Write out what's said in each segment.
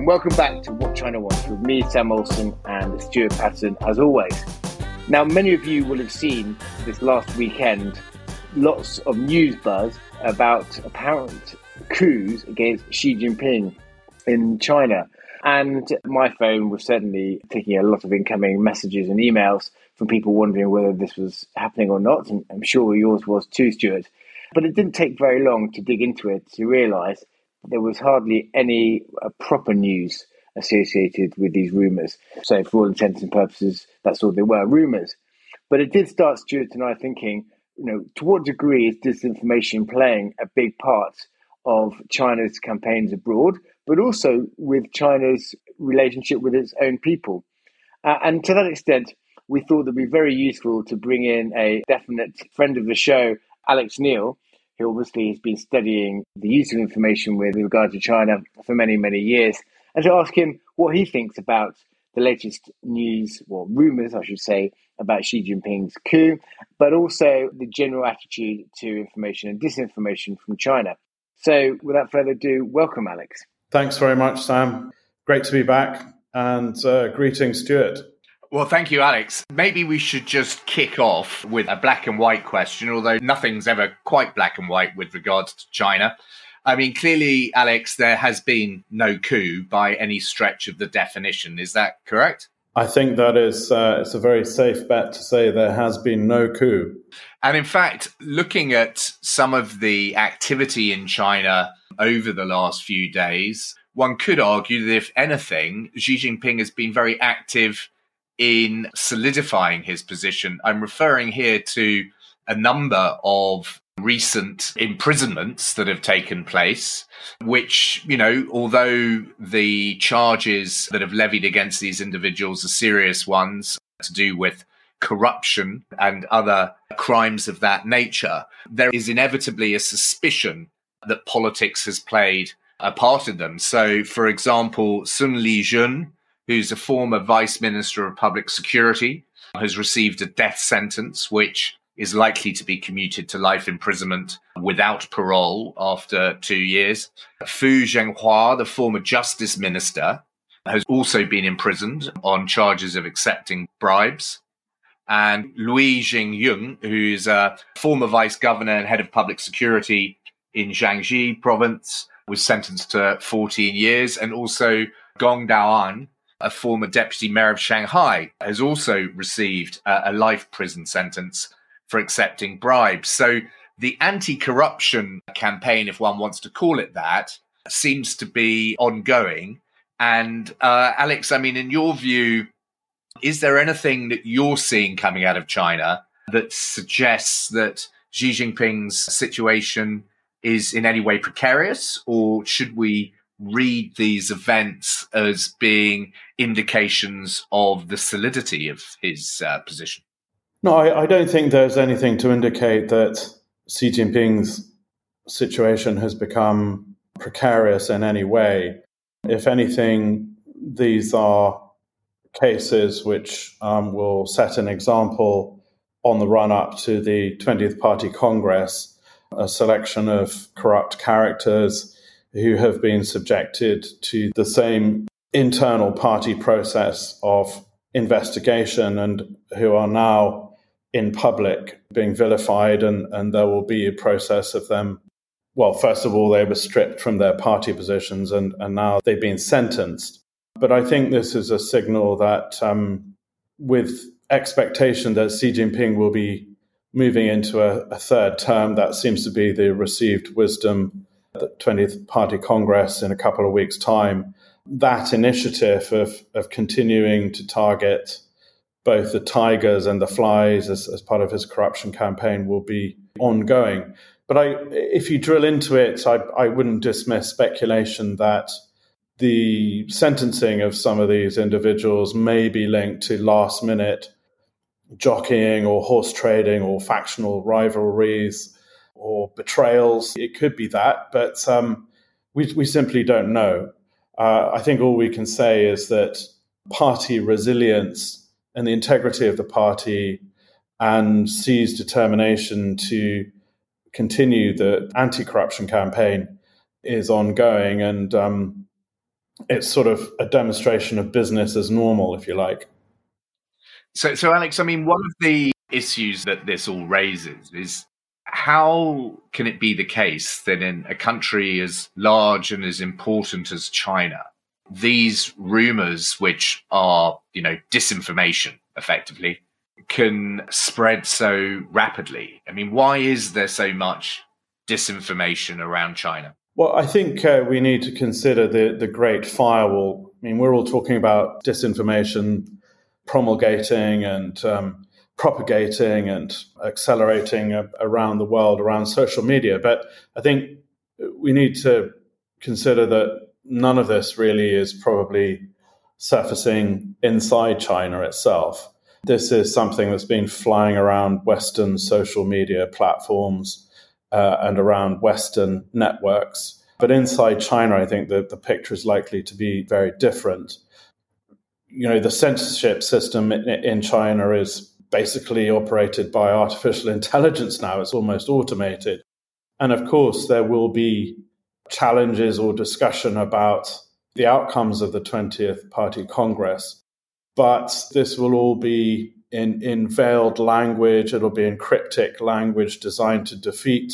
and welcome back to What China Wants with me, Sam Olsen, and Stewart Patterson, as always. Now, many of you will have seen this last weekend lots of news buzz about apparent coups against Xi Jinping in China. And my phone was certainly taking a lot of incoming messages and emails from people wondering whether this was happening or not. And I'm sure yours was too, Stewart. But it didn't take very long to dig into it to realise there was hardly any uh, proper news associated with these rumours. So, for all intents and purposes, that's all they were rumours. But it did start Stewart and I thinking, you know, to what degree is disinformation playing a big part of China's campaigns abroad, but also with China's relationship with its own people? Uh, and to that extent, we thought it'd be very useful to bring in a definite friend of the show, Alex Neill, who obviously has been studying the use of information with regard to China for many, many years, and to ask him what he thinks about the latest news, or rumours, I should say, about Xi Jinping's coup, but also the general attitude to information and disinformation from China. So, without further ado, welcome, Alex. Thanks very much, Sam. Great to be back, and uh, greetings, Stewart. Well, thank you, Alex. Maybe we should just kick off with a black and white question, although nothing's ever quite black and white with regards to China. I mean, clearly, Alex, there has been no coup by any stretch of the definition. Is that correct? I think that is uh, it's a very safe bet to say there has been no coup. And in fact, looking at some of the activity in China over the last few days, one could argue that if anything, Xi Jinping has been very active in solidifying his position. I'm referring here to a number of recent imprisonments that have taken place, which, you know, although the charges that have levied against these individuals are serious ones to do with corruption and other crimes of that nature, there is inevitably a suspicion that politics has played a part in them. So, for example, Sun Lijun, who's a former Vice Minister of Public Security, has received a death sentence, which is likely to be commuted to life imprisonment without parole after two years. Fu Zhenghua, the former Justice Minister, has also been imprisoned on charges of accepting bribes. And Liu Xinyun, who is a former vice governor and head of public security in Jiangxi province, was sentenced to 14 years. And also Gong Daoan, a former deputy mayor of Shanghai, has also received a, a life prison sentence for accepting bribes. So the anti corruption campaign, if one wants to call it that, seems to be ongoing. And uh, Alex, I mean, in your view, is there anything that you're seeing coming out of China that suggests that Xi Jinping's situation is in any way precarious, or should we read these events as being indications of the solidity of his uh, position? No, I, I, don't think there's anything to indicate that Xi Jinping's situation has become precarious in any way. If anything, these are cases which um, will set an example on the run up to the 20th Party Congress, a selection of corrupt characters who have been subjected to the same internal party process of investigation and who are now in public being vilified and, and there will be a process of them well first of all they were stripped from their party positions and, and now they've been sentenced. But i think this is a signal that um, with expectation that xi jinping will be moving into a, a third term that seems to be the received wisdom the 20th Party Congress in a couple of weeks' time, that initiative of, of continuing to target both the tigers and the flies as, as part of his corruption campaign will be ongoing. But I, if you drill into it, I, I wouldn't dismiss speculation that the sentencing of some of these individuals may be linked to last minute jockeying or horse trading or factional rivalries or betrayals. It could be that, but um, we, we simply don't know. Uh, I think all we can say is that party resilience and the integrity of the party and Xi's determination to continue the anti corruption campaign is ongoing. And um, it's sort of a demonstration of business as normal, if you like. So, so Alex, I mean, one of the issues that this all raises is how can it be the case that in a country as large and as important as China, these rumors, which are, you know, disinformation effectively, can spread so rapidly? I mean, why is there so much disinformation around China? Well, I think uh, we need to consider the, the great firewall. I mean, we're all talking about disinformation promulgating and um, propagating and accelerating around the world around social media. But I think we need to consider that none of this really is probably surfacing inside China itself. This is something that's been flying around Western social media platforms uh, and around Western networks. But inside China, I think that the picture is likely to be very different. You know, the censorship system in China is basically operated by artificial intelligence now. It's almost automated. And of course, there will be challenges or discussion about the outcomes of the 20th Party Congress. But this will all be in, in veiled language, it'll be in cryptic language designed to defeat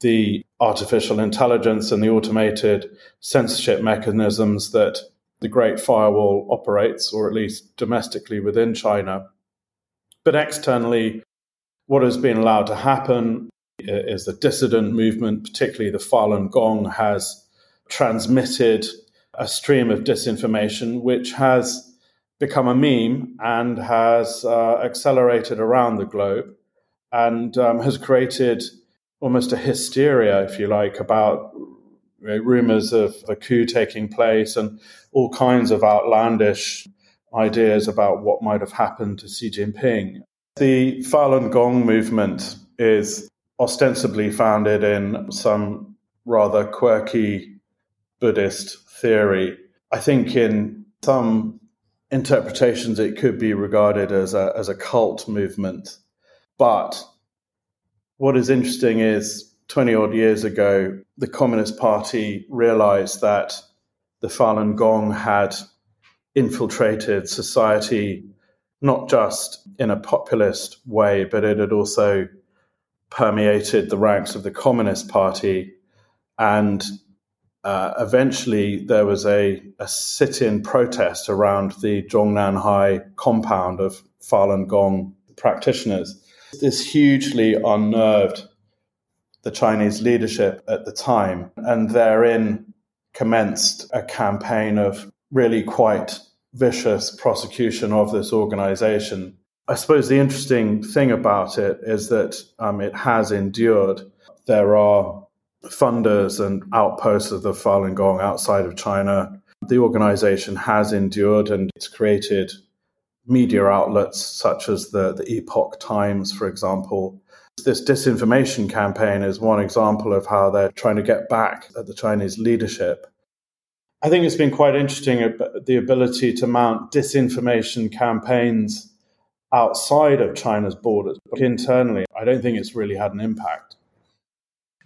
the artificial intelligence and the automated censorship mechanisms that the Great Firewall operates, or at least domestically within China. But externally, what has been allowed to happen is the dissident movement, particularly the Falun Gong, has transmitted a stream of disinformation which has become a meme and has uh, accelerated around the globe and um, has created almost a hysteria, if you like, about rumors of a coup taking place and all kinds of outlandish ideas about what might have happened to Xi Jinping. The Falun Gong movement is ostensibly founded in some rather quirky Buddhist theory. I think in some interpretations it could be regarded as a, as a cult movement. But what is interesting is 20 odd years ago, the Communist Party realized that the Falun Gong had infiltrated society, not just in a populist way, but it had also permeated the ranks of the Communist Party. And uh, eventually, there was a, a sit in protest around the Zhongnanhai compound of Falun Gong practitioners. This hugely unnerved the Chinese leadership at the time, and therein commenced a campaign of really quite vicious prosecution of this organization. I suppose the interesting thing about it is that um, it has endured. There are funders and outposts of the Falun Gong outside of China. The organization has endured and it's created media outlets such as the, the Epoch Times, for example. This disinformation campaign is one example of how they're trying to get back at the Chinese leadership I think it's been quite interesting the ability to mount disinformation campaigns outside of China's borders, but internally, I don't think it's really had an impact.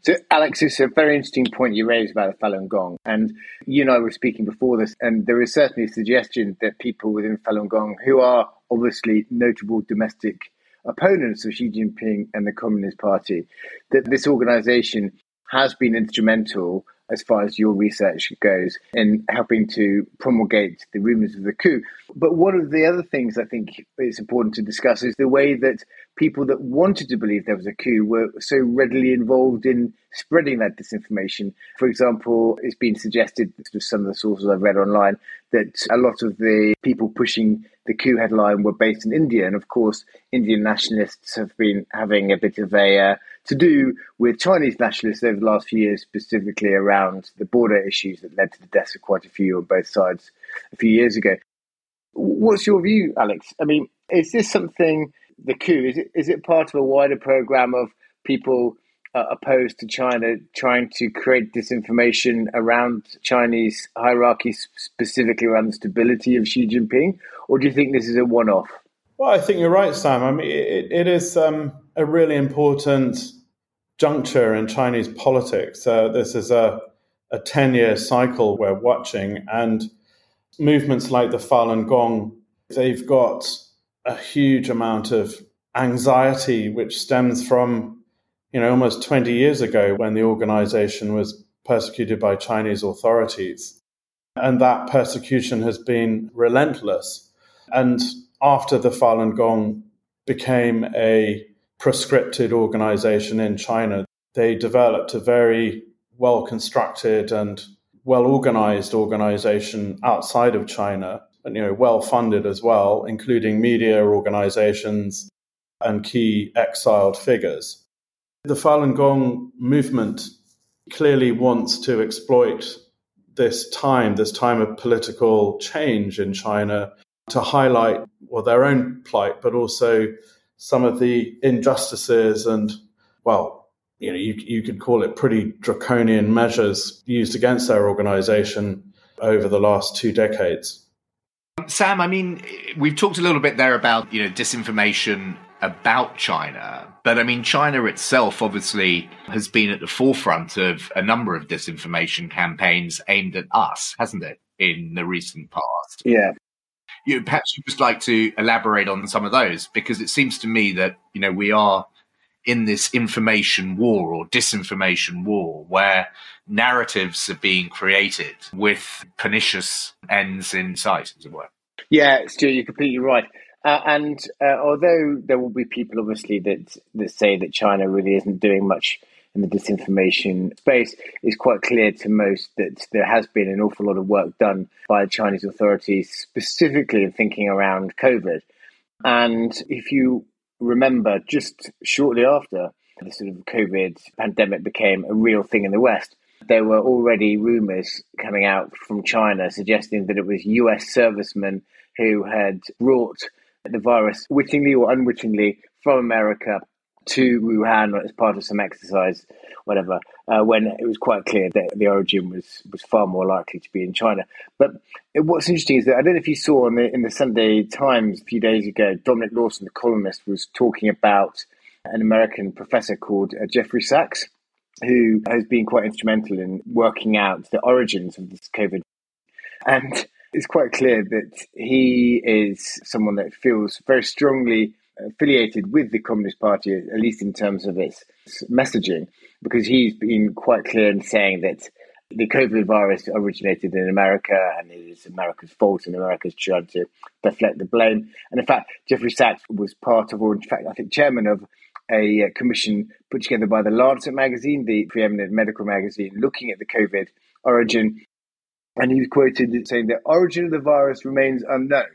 So, Alex, it's a very interesting point you raised about the Falun Gong. And you and I were speaking before this, and there is certainly a suggestion that people within Falun Gong, who are obviously notable domestic opponents of Xi Jinping and the Communist Party, that this organization has been instrumental as far as your research goes in helping to promulgate the rumors of the coup. But one of the other things I think is important to discuss is the way that people that wanted to believe there was a coup were so readily involved in spreading that disinformation. For example, it's been suggested through some of the sources I've read online that a lot of the people pushing the coup headline were based in India. And of course, Indian nationalists have been having a bit of a uh, to do with Chinese nationalists over the last few years, specifically around the border issues that led to the deaths of quite a few on both sides a few years ago. What's your view, Alex? I mean, is this something, the coup, is it, is it part of a wider program of people uh, opposed to China trying to create disinformation around Chinese hierarchy, specifically around the stability of Xi Jinping? Or do you think this is a one off? Well, I think you're right, Sam. I mean, it, it is um, a really important juncture in Chinese politics. Uh, this is a a 10 year cycle we're watching. And movements like the Falun Gong, they've got a huge amount of anxiety, which stems from, you know, almost 20 years ago when the organization was persecuted by Chinese authorities. And that persecution has been relentless. And after the Falun Gong became a proscripted organization in China, they developed a very well constructed and well organized organization outside of China, you know, well funded as well, including media organizations and key exiled figures. The Falun Gong movement clearly wants to exploit this time, this time of political change in China, to highlight well their own plight, but also some of the injustices and well, you know, you, you could call it pretty draconian measures used against their organization over the last two decades. Sam, I mean, we've talked a little bit there about you know disinformation about China, but I mean, China itself obviously has been at the forefront of a number of disinformation campaigns aimed at us, hasn't it, in the recent past? Yeah. You perhaps you'd just like to elaborate on some of those because it seems to me that you know we are in this information war or disinformation war where narratives are being created with pernicious ends in sight, as it were. Yeah, Stewart, you're completely right. Uh, and uh, although there will be people, obviously, that that say that China really isn't doing much in the disinformation space, it's quite clear to most that there has been an awful lot of work done by the Chinese authorities, specifically in thinking around COVID. And if you remember, just shortly after the sort of COVID pandemic became a real thing in the West, there were already rumors coming out from China suggesting that it was US servicemen who had brought the virus wittingly or unwittingly from America to Wuhan as part of some exercise, whatever, uh, when it was quite clear that the origin was, was far more likely to be in China. But what's interesting is that I don't know if you saw in the, in the Sunday Times a few days ago, Dominic Lawson, the columnist, was talking about an American professor called uh, Jeffrey Sachs, who has been quite instrumental in working out the origins of this COVID. And it's quite clear that he is someone that feels very strongly affiliated with the Communist Party, at least in terms of its messaging, because he's been quite clear in saying that the COVID virus originated in America and it is America's fault and America's trying to deflect the blame. And in fact, Jeffrey Sachs was part of, or in fact, I think chairman of a uh, commission put together by the Lancet magazine, the preeminent medical magazine, looking at the COVID origin and he was quoted saying the origin of the virus remains unknown.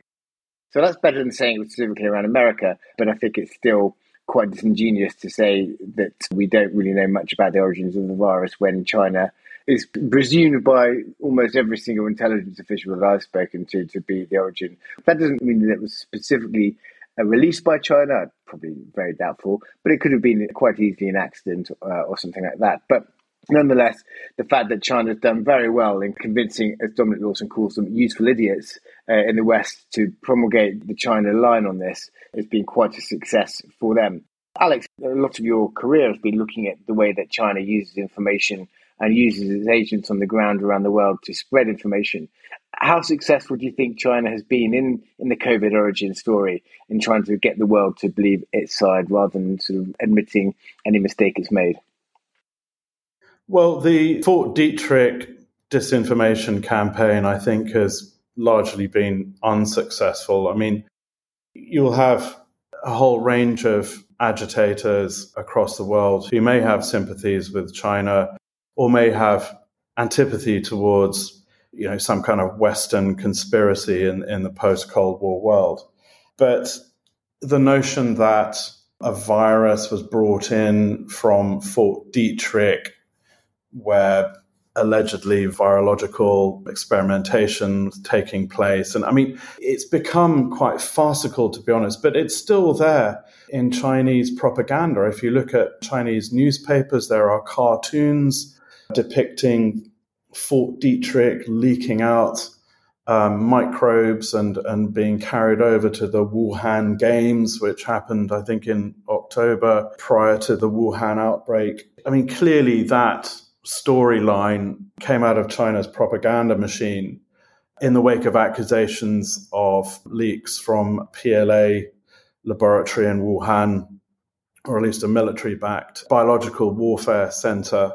So that's better than saying it was specifically around America, but I think it's still quite disingenuous to say that we don't really know much about the origins of the virus when China is presumed by almost every single intelligence official that I've spoken to to be the origin. That doesn't mean that it was specifically uh, released by China, probably very doubtful, but it could have been quite easily an accident uh, or something like that. But Nonetheless, the fact that China's done very well in convincing, as Dominic Lawson calls them, useful idiots uh, in the West to promulgate the China line on this has been quite a success for them. Alex, a lot of your career has been looking at the way that China uses information and uses its agents on the ground around the world to spread information. How successful do you think China has been in, in the COVID origin story in trying to get the world to believe its side rather than sort of admitting any mistake it's made? Well, the Fort Detrick disinformation campaign, I think, has largely been unsuccessful. I mean, you'll have a whole range of agitators across the world who may have sympathies with China or may have antipathy towards you know some kind of western conspiracy in, in the post cold war world but the notion that a virus was brought in from fort detrick where allegedly virological experimentation was taking place. And I mean, it's become quite farcical, to be honest, but it's still there in Chinese propaganda. If you look at Chinese newspapers, there are cartoons depicting Fort Detrick leaking out um, microbes and, and being carried over to the Wuhan Games, which happened, I think, in October prior to the Wuhan outbreak. I mean, clearly that storyline came out of China's propaganda machine in the wake of accusations of leaks from PLA laboratory in Wuhan, or at least a military backed biological warfare center.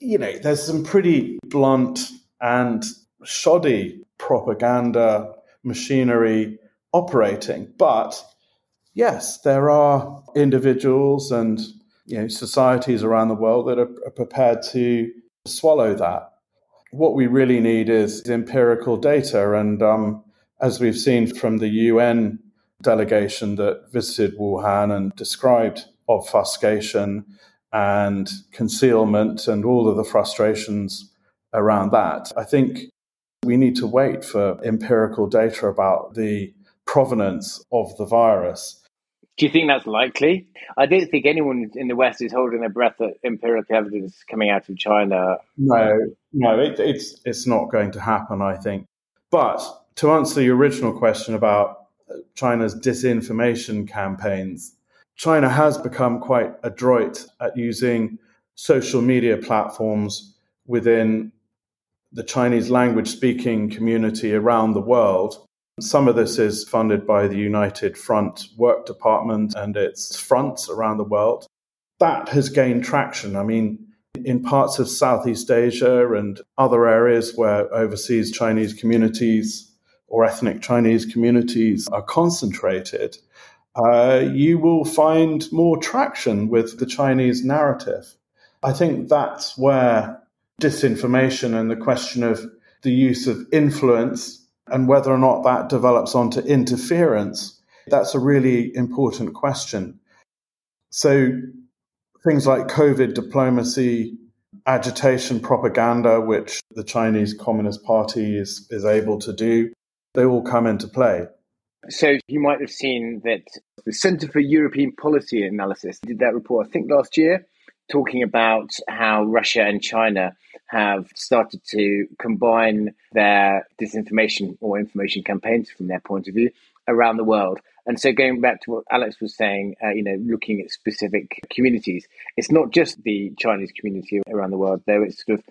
You know, there's some pretty blunt and shoddy propaganda machinery operating. But yes, there are individuals and you know, societies around the world that are, are prepared to swallow that. What we really need is empirical data. And um, as we've seen from the UN delegation that visited Wuhan and described obfuscation and concealment and all of the frustrations around that, I think we need to wait for empirical data about the provenance of the virus. Do you think that's likely? I don't think anyone in the West is holding their breath at empirical evidence coming out of China. No, no, it, it's it's not going to happen. I think. But to answer your original question about uh, China's disinformation campaigns, China has become quite adroit at using social media platforms within the Chinese language speaking community around the world some of this is funded by the United Front Work Department and its fronts around the world. That has gained traction. I mean, in parts of Southeast Asia and other areas where overseas Chinese communities or ethnic Chinese communities are concentrated, uh, you will find more traction with the Chinese narrative. I think that's where disinformation and the question of the use of influence and whether or not that develops onto interference, that's a really important question. So, things like COVID diplomacy, agitation propaganda, which the Chinese Communist Party is, is able to do, they all come into play. So, you might have seen that the Center for European Policy Analysis did that report, I think, last year, talking about how Russia and China have started to combine their disinformation or information campaigns from their point of view around the world. And so, going back to what Alex was saying, uh, you know, looking at specific communities, it's not just the Chinese community around the world, though. It's sort of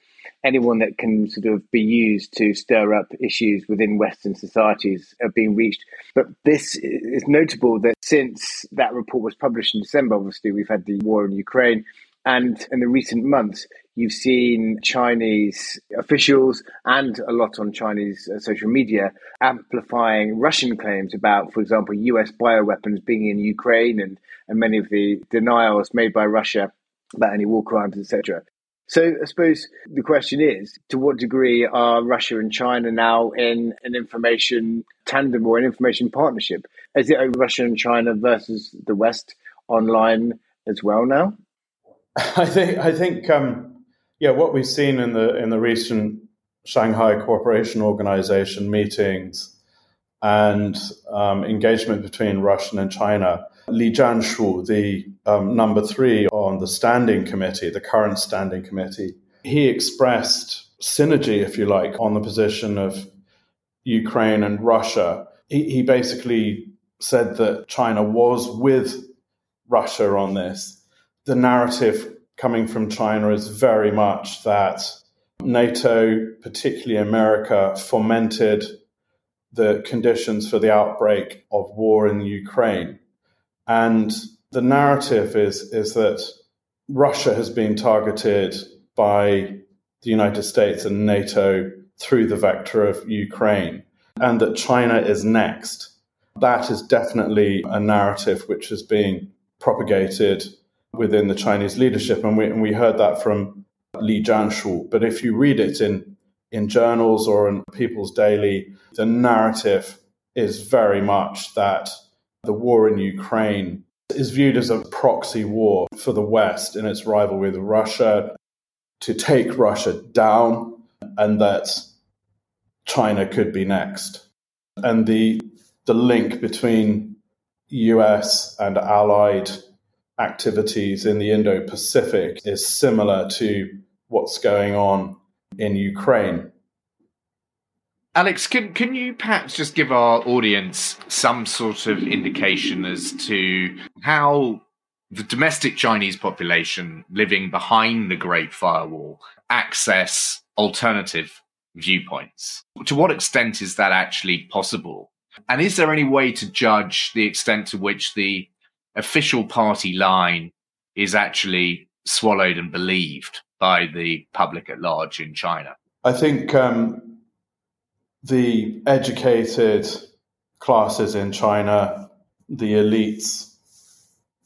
anyone that can sort of be used to stir up issues within Western societies are being reached. But this is notable that since that report was published in December, obviously, we've had the war in Ukraine. And in the recent months, you've seen Chinese officials and a lot on Chinese uh, social media amplifying Russian claims about, for example, US bioweapons being in Ukraine and, and many of the denials made by Russia about any war crimes, etc. So I suppose the question is, to what degree are Russia and China now in an information tandem or an information partnership? Is it a Russia and China versus the West online as well now? I think I think um, yeah, what we've seen in the in the recent Shanghai Cooperation Organization meetings and um, engagement between Russia and China. Li Zhanshu, the um, number three on the standing committee, the current standing committee, he expressed synergy, if you like, on the position of Ukraine and Russia. He, he basically said that China was with Russia on this the narrative coming from China is very much that NATO, particularly America, fomented the conditions for the outbreak of war in Ukraine. And the narrative is, is that Russia has been targeted by the United States and NATO through the vector of Ukraine, and that China is next. That is definitely a narrative which is being propagated within the Chinese leadership, and we, and we heard that from Li Zhanshu. But if you read it in in journals or in People's Daily, the narrative is very much that the war in Ukraine is viewed as a proxy war for the West in its rivalry with Russia to take Russia down, and that China could be next. And the the link between US and allied activities in the Indo Pacific is similar to what's going on in Ukraine. Alex, can, can you perhaps just give our audience some sort of indication as to how the domestic Chinese population living behind the Great Firewall access alternative viewpoints? To what extent is that actually possible? And is there any way to judge the extent to which the official party line is actually swallowed and believed by the public at large in China? I think um, the educated classes in China, the elites,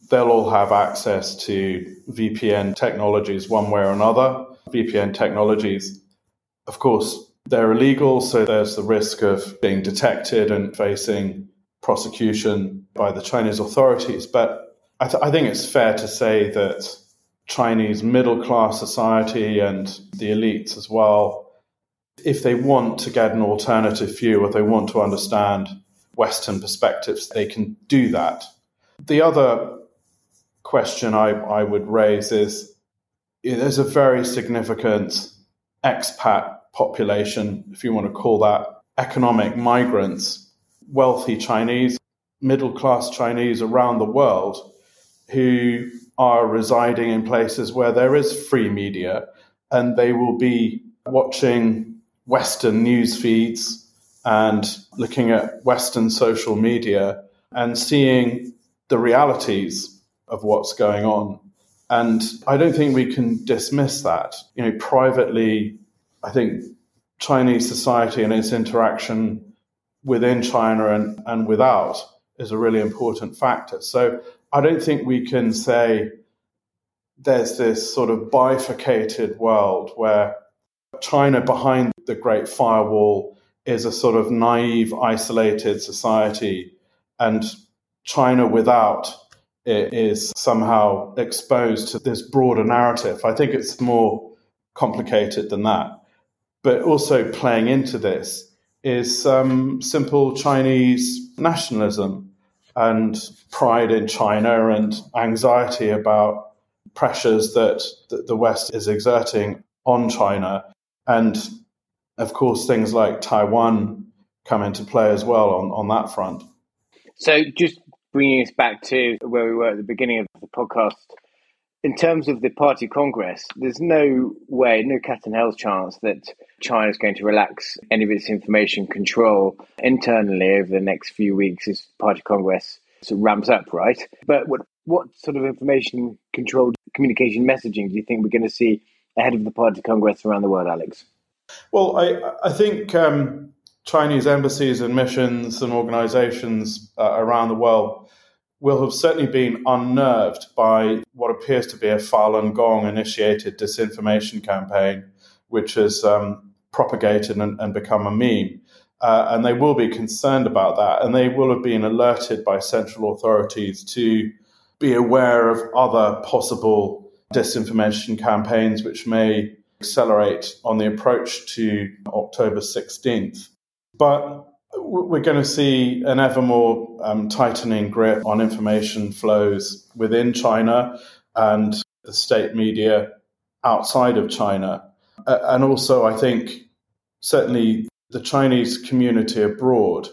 they'll all have access to VPN technologies one way or another. VPN technologies, of course, they're illegal, so there's the risk of being detected and facing prosecution by the Chinese authorities. But I, th- I think it's fair to say that Chinese middle class society and the elites as well, if they want to get an alternative view, or they want to understand Western perspectives, they can do that. The other question I, I would raise is there's a very significant expat population, if you want to call that economic migrants, wealthy Chinese, middle class Chinese around the world who are residing in places where there is free media and they will be watching Western news feeds and looking at Western social media and seeing the realities of what's going on. And I don't think we can dismiss that. You know, privately, I think Chinese society and its interaction within China and, and without is a really important factor. So I don't think we can say there's this sort of bifurcated world where China behind the Great Firewall is a sort of naive, isolated society, and China without it is somehow exposed to this broader narrative. I think it's more complicated than that. But also playing into this is um, simple Chinese nationalism and pride in China and anxiety about pressures that, the West is exerting on China. And of course, things like Taiwan come into play as well on, on that front. So, just bringing us back to where we were at the beginning of the podcast, in terms of the party congress, there's no way, no cat and hell's chance that China is going to relax any of its information control internally over the next few weeks as party congress sort of ramps up, right? But what what sort of information controlled communication messaging do you think we're going to see ahead of the party congress around the world, Alex? Well, I I think um, Chinese embassies and missions and organizations uh, around the world will have certainly been unnerved by what appears to be a Falun Gong initiated disinformation campaign, which has um, propagated and, and, become a meme. Uh, and they will be concerned about that. And they will have been alerted by central authorities to be aware of other possible disinformation campaigns which may accelerate on the approach to October 16th. But we're going to see an ever more um, tightening grip on information flows within China and the state media outside of China. Uh, and also, I think certainly the Chinese community abroad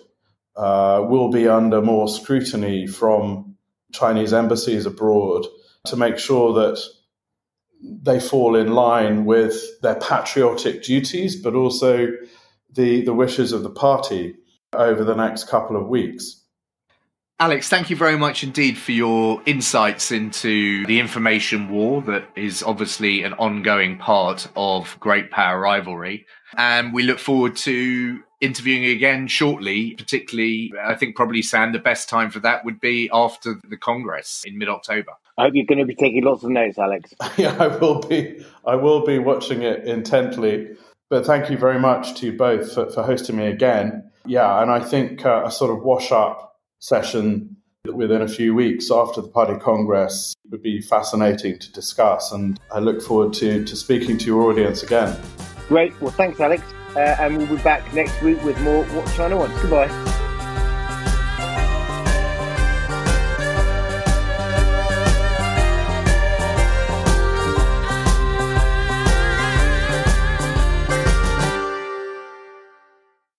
uh, will be under more scrutiny from Chinese embassies abroad to make sure that they fall in line with their patriotic duties, but also the, the wishes of the party over the next couple of weeks. Alex, thank you very much indeed for your insights into the information war that is obviously an ongoing part of great power rivalry. And we look forward to interviewing again shortly, particularly, I think probably, Sam, the best time for that would be after the Congress in mid October. I hope you're going to be taking lots of notes, Alex. yeah, I will be. I will be watching it intently. But thank you very much to you both for, for hosting me again. Yeah, and I think uh, a sort of wash up session within a few weeks after the party congress would be fascinating to discuss. And I look forward to, to speaking to your audience again. Great. Well, thanks, Alex. Uh, and we'll be back next week with more What China Wants. Goodbye.